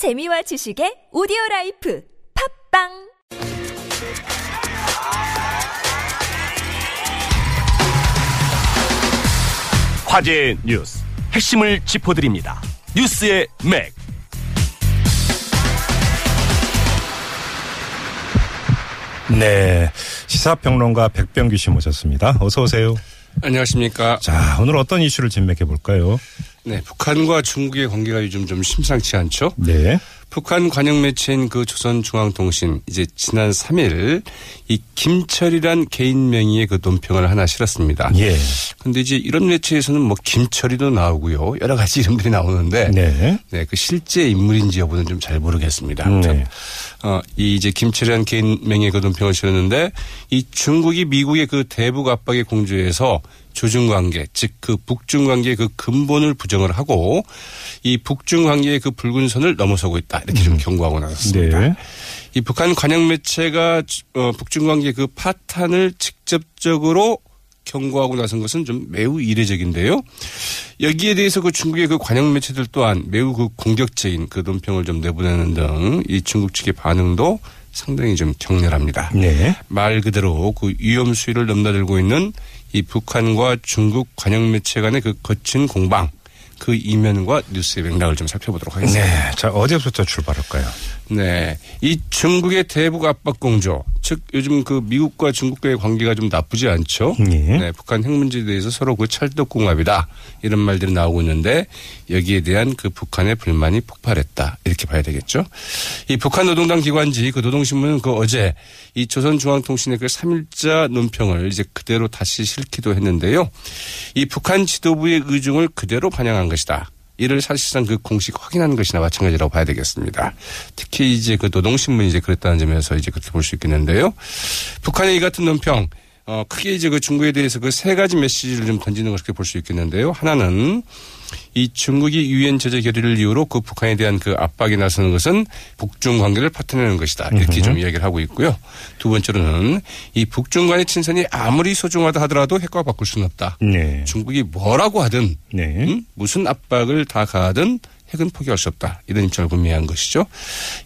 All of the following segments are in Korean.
재미와 지식의 오디오 라이프 팟빵 화제의 뉴스 핵심을 짚어드립니다. 뉴스의 맥. 네. 시사평론가 백병규 씨 모셨습니다. 어서 오세요. 안녕하십니까. 자, 오늘 어떤 이슈를 진맥해 볼까요? 네, 북한과 중국의 관계가 요즘 좀 심상치 않죠. 네. 북한 관영 매체인 그 조선중앙통신 이제 지난 3일 이 김철이란 개인 명의의 그 논평을 하나 실었습니다. 예. 근데 이제 이런 매체에서는 뭐 김철이도 나오고요. 여러 가지 이름들이 나오는데 네. 네, 그 실제 인물인지 여부는 좀 잘 모르겠습니다. 네. 아무튼 어, 이 이제 김철이라는 개인 명의의 그 논평을 실었는데 이 중국이 미국의 그 대북 압박에 공조해서 조중 관계, 즉 그 북중 관계의 그 근본을 부정을 하고 이 북중 관계의 그 붉은 선을 넘어서고 있다. 이렇게 좀 경고하고 나섰습니다. 네. 이 북한 관영 매체가 어, 북중 관계 그 파탄을 직접적으로 경고하고 나선 것은 좀 매우 이례적인데요. 여기에 대해서 그 중국의 그 관영 매체들 또한 매우 그 공격적인 그 논평을 좀 내보내는 등 이 중국 측의 반응도 상당히 좀 격렬합니다. 네. 말 그대로 그 위험 수위를 넘나들고 있는 이 북한과 중국 관영 매체 간의 그 거친 공방 그 이면과 뉴스의 맥락을 좀 살펴보도록 하겠습니다. 네. 자, 어디부터 출발할까요? 네. 이 중국의 대북 압박 공조, 즉 요즘 그 미국과 중국과의 관계가 좀 나쁘지 않죠. 예. 네. 북한 핵 문제에 대해서 서로 그 찰떡궁합이다. 이런 말들이 나오고 있는데 여기에 대한 그 북한의 불만이 폭발했다. 이렇게 봐야 되겠죠. 이 북한 노동당 기관지 그 노동신문은 그 어제 이 조선중앙통신의 그 3일자 논평을 이제 그대로 다시 실기도 했는데요. 이 북한 지도부의 의중을 그대로 반영한 것이다. 이를 사실상 그 공식 확인한 것이나 마찬가지라고 봐야 되겠습니다. 특히 이제 그 노동신문이 이제 그랬다는 점에서 이제 그렇게 볼 수 있겠는데요. 북한의 이 같은 논평, 어, 크게 이제 그 중국에 대해서 그 세 가지 메시지를 좀 던지는 것을 볼수 있겠는데요. 하나는 이 중국이 유엔 제재 결의를 이유로 그 북한에 대한 그 압박이 나서는 것은 북중 관계를 파탄내는 것이다. 이렇게 좀 이야기를 하고 있고요. 두 번째로는 이 북중 간의 친선이 아무리 소중하다 하더라도 핵과 바꿀 수는 없다. 네. 중국이 뭐라고 하든 네. 음? 무슨 압박을 다 가하든 핵은 포기할 수 없다. 이런 입장을 분명한 것이죠.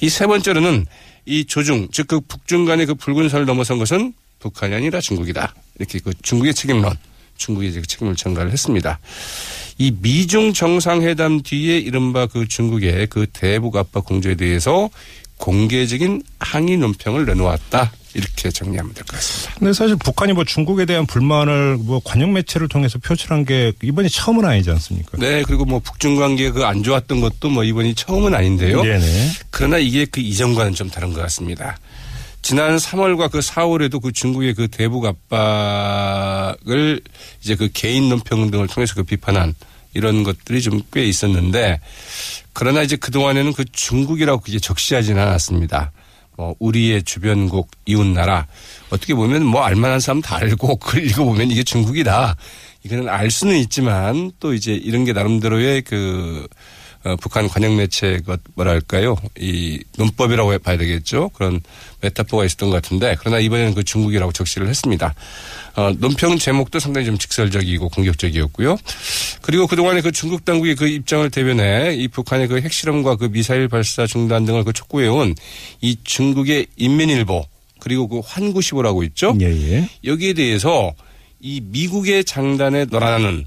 이 세 번째로는 이 조중, 즉 그 북중 간의 그 붉은 선을 넘어선 것은 북한이 아니라 중국이다. 이렇게 그 중국의 책임론, 중국이 이제 그 책임을 전가를 했습니다. 이 미중 정상회담 뒤에 이른바 그 중국의 그 대북 압박 공조에 대해서 공개적인 항의 논평을 내놓았다. 이렇게 정리하면 될 것 같습니다. 근데 사실 북한이 뭐 중국에 대한 불만을 뭐 관영 매체를 통해서 표출한 게 이번이 처음은 아니지 않습니까? 네, 그리고 뭐 북중 관계 그 안 좋았던 것도 뭐 이번이 처음은 아닌데요. 네네. 그러나 이게 그 이전과는 좀 다른 것 같습니다. 지난 3월과 그 4월에도 그 중국의 그 대북 압박을 이제 그 개인 논평 등을 통해서 그 비판한 이런 것들이 좀 꽤 있었는데 그러나 이제 그동안에는 그 중국이라고 그게 적시하지는 않았습니다. 뭐 우리의 주변국 이웃 나라 어떻게 보면 뭐 알만한 사람 다 알고 그걸 읽어보면 이게 중국이다. 이거는 알 수는 있지만 또 이제 이런 게 나름대로의 그 어, 북한 관영 매체 것 뭐랄까요 이 논법이라고 봐야 되겠죠 그런 메타포가 있었던 것 같은데 그러나 이번에는 그 중국이라고 적시를 했습니다. 어, 논평 제목도 상당히 좀 직설적이고 공격적이었고요. 그리고 그동안에 그 중국 당국의 그 입장을 대변해 이 북한의 그 핵실험과 그 미사일 발사 중단 등을 그 촉구해온 이 중국의 인민일보 그리고 그 환구시보라고 있죠. 예, 예. 여기에 대해서 이 미국의 장단에 놀아나는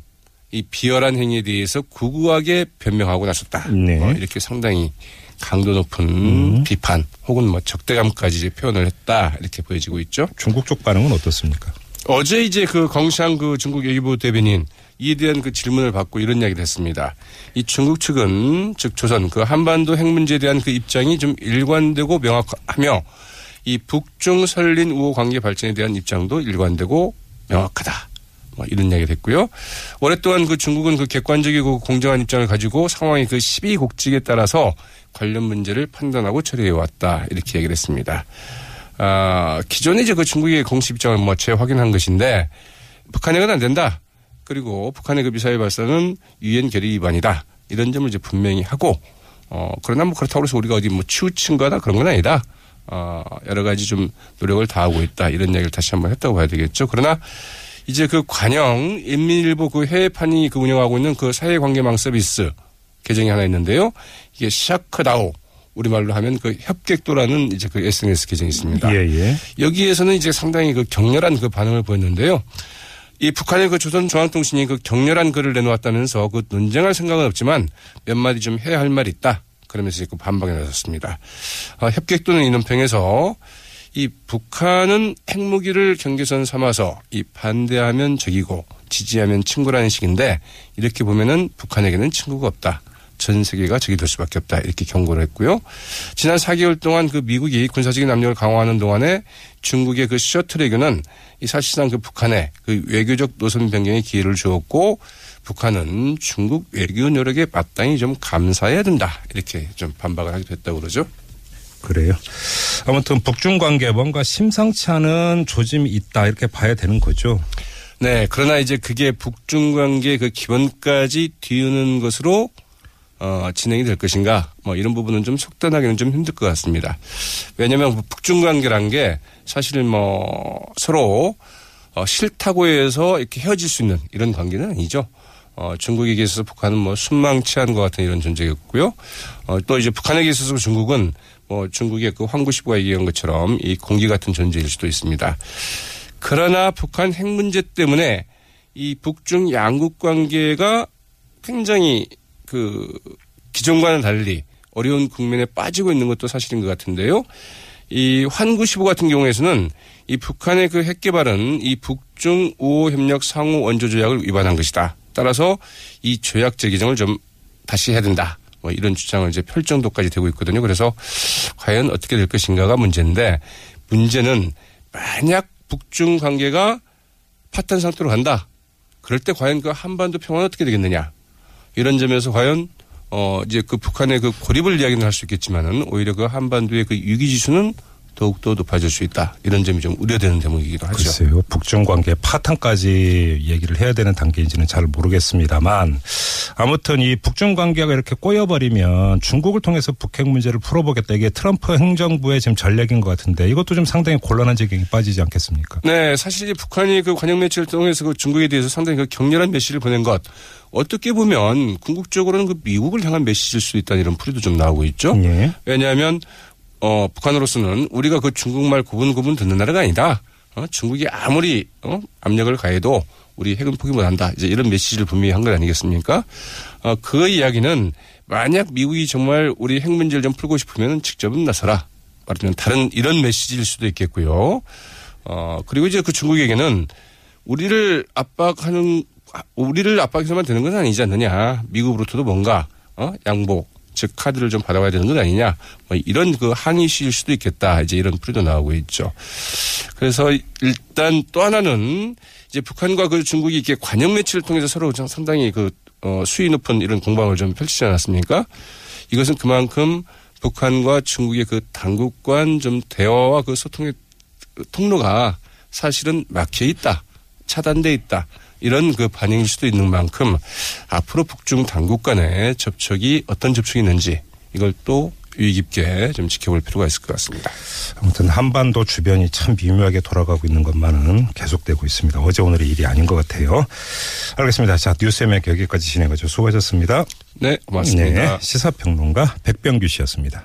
이 비열한 행위에 대해서 구구하게 변명하고 나섰다. 네. 뭐 이렇게 상당히 강도 높은 비판 혹은 뭐 적대감까지 표현을 했다 이렇게 보여지고 있죠. 중국 쪽 반응은 어떻습니까? 어제 이제 그 경샹 그 중국 외교부 대변인 이에 대한 그 질문을 받고 이런 이야기를 했습니다. 이 중국 측은 즉 조선 그 한반도 핵 문제에 대한 그 입장이 좀 일관되고 명확하며 이 북중 설린 우호 관계 발전에 대한 입장도 일관되고 명확하다. 뭐 이런 이야기를 했고요. 오랫동안 그 중국은 그 객관적이고 공정한 입장을 가지고 상황이 그 12곡직에 따라서 관련 문제를 판단하고 처리해 왔다. 이렇게 얘기를 했습니다. 아, 기존에 이제 그 중국의 공식 입장을 뭐 재확인한 것인데 북한에는 안 된다. 그리고 북한의 그 미사일 발사는 유엔 결의 위반이다. 이런 점을 이제 분명히 하고 어, 그러나 뭐 그렇다고 해서 우리가 어디 뭐 치우친 거다 그런 건 아니다. 어, 여러 가지 좀 노력을 다하고 있다. 이런 이야기를 다시 한번 했다고 봐야 되겠죠. 그러나 이제 그 관영 인민일보 그 해외판이 그 운영하고 있는 그 사회관계망 서비스 계정이 하나 있는데요. 이게 샤크다오 우리말로 하면 그 협객도라는 이제 그 SNS 계정이 있습니다. 예, 예. 여기에서는 이제 상당히 그 격렬한 그 반응을 보였는데요. 이 북한의 그 조선중앙통신이 그 격렬한 글을 내놓았다면서 그 논쟁할 생각은 없지만 몇 마디 좀 해야 할 말이 있다. 그러면서 그 반박에 나섰습니다. 아, 협객도는 이 논평에서 이 북한은 핵무기를 경계선 삼아서 이 반대하면 적이고 지지하면 친구라는 식인데 이렇게 보면은 북한에게는 친구가 없다. 전 세계가 적이 될 수밖에 없다. 이렇게 경고를 했고요. 지난 4개월 동안 그 미국이 군사적인 압력을 강화하는 동안에 중국의 그 셔틀 외교는 이 사실상 그 북한의 그 외교적 노선 변경에 기회를 주었고 북한은 중국 외교 노력에 마땅히 좀 감사해야 된다. 이렇게 좀 반박을 하기도 했다고 그러죠. 그래요. 아무튼 북중 관계 뭔가 심상치 않은 조짐이 있다 이렇게 봐야 되는 거죠. 네. 그러나 이제 그게 북중 관계 그 기본까지 뒤우는 것으로 어, 진행이 될 것인가 뭐 이런 부분은 좀 속단하기는 좀 힘들 것 같습니다. 왜냐하면 북중 관계란 게 사실 뭐 서로 어, 싫다고 해서 이렇게 헤어질 수 있는 이런 관계는 아니죠. 어, 중국에게 있어서 북한은 뭐 순망치 한것 같은 이런 존재였고요. 어, 또 이제 북한에게 있어서 중국은 뭐 중국의 그 황구시보가 얘기한 것처럼 이 공기 같은 존재일 수도 있습니다. 그러나 북한 핵 문제 때문에 이 북중 양국 관계가 굉장히 그 기존과는 달리 어려운 국면에 빠지고 있는 것도 사실인 것 같은데요. 이 환구15 같은 경우에서는 이 북한의 그 핵 개발은 이 북중 우호 협력 상호 원조 조약을 위반한 것이다. 따라서 이 조약 재개정을 좀 다시 해야 된다. 뭐 이런 주장을 이제 펼 정도까지 되고 있거든요. 그래서 과연 어떻게 될 것인가가 문제인데 문제는 만약 북중 관계가 파탄 상태로 간다. 그럴 때 과연 그 한반도 평화는 어떻게 되겠느냐. 이런 점에서 과연 어 이제 그 북한의 그 고립을 이야기는 할 수 있겠지만은 오히려 그 한반도의 그 위기 지수는 더욱더 높아질 수 있다. 이런 점이 좀 우려되는 대목이기도 하죠. 글쎄요. 북중 관계 파탄까지 얘기를 해야 되는 단계인지는 잘 모르겠습니다만 아무튼 이 북중 관계가 이렇게 꼬여버리면 중국을 통해서 북핵 문제를 풀어보겠다. 이게 트럼프 행정부의 지금 전략인 것 같은데 이것도 좀 상당히 곤란한 지경이 빠지지 않겠습니까? 네. 사실 북한이 그 관영 매체를 통해서 그 중국에 대해서 상당히 그 격렬한 메시지를 보낸 것 어떻게 보면 궁극적으로는 그 미국을 향한 메시지일 수 있다는 이런 풀이도 좀 나오고 있죠. 예. 왜냐하면 어, 북한으로서는 우리가 그 중국말 구분구분 듣는 나라가 아니다. 어, 중국이 아무리 어, 압력을 가해도 우리 핵은 포기 못한다. 이제 이런 메시지를 분명히 한 것 아니겠습니까? 어, 그 이야기는 만약 미국이 정말 우리 핵 문제를 좀 풀고 싶으면 직접은 나서라. 말하면 다른 이런 메시지일 수도 있겠고요. 어, 그리고 이제 그 중국에게는 우리를 압박하는 우리를 압박해서만 되는 건 아니지 않느냐. 미국으로부터도 뭔가 어, 양보 즉 카드를 좀 받아와야 되는 건 아니냐 뭐 이런 그 항의시일 수도 있겠다 이제 이런 풀이도 나오고 있죠. 그래서 일단 또 하나는 이제 북한과 그 중국이 이렇게 관영 매치를 통해서 서로 상당히 그 어, 수위 높은 이런 공방을 좀 펼치지 않았습니까? 이것은 그만큼 북한과 중국의 그 당국 간 좀 대화와 그 소통의 통로가 사실은 막혀 있다. 차단돼 있다. 이런 그 반응일 수도 있는 만큼 앞으로 북중 당국 간의 접촉이 어떤 접촉이 있는지 이걸 또 유의 깊게 좀 지켜볼 필요가 있을 것 같습니다. 아무튼 한반도 주변이 참 미묘하게 돌아가고 있는 것만은 계속되고 있습니다. 어제 오늘의 일이 아닌 것 같아요. 알겠습니다. 자 뉴스의 여기까지 진행하죠. 수고하셨습니다. 네, 고맙습니다. 네, 시사평론가 백병규 씨였습니다.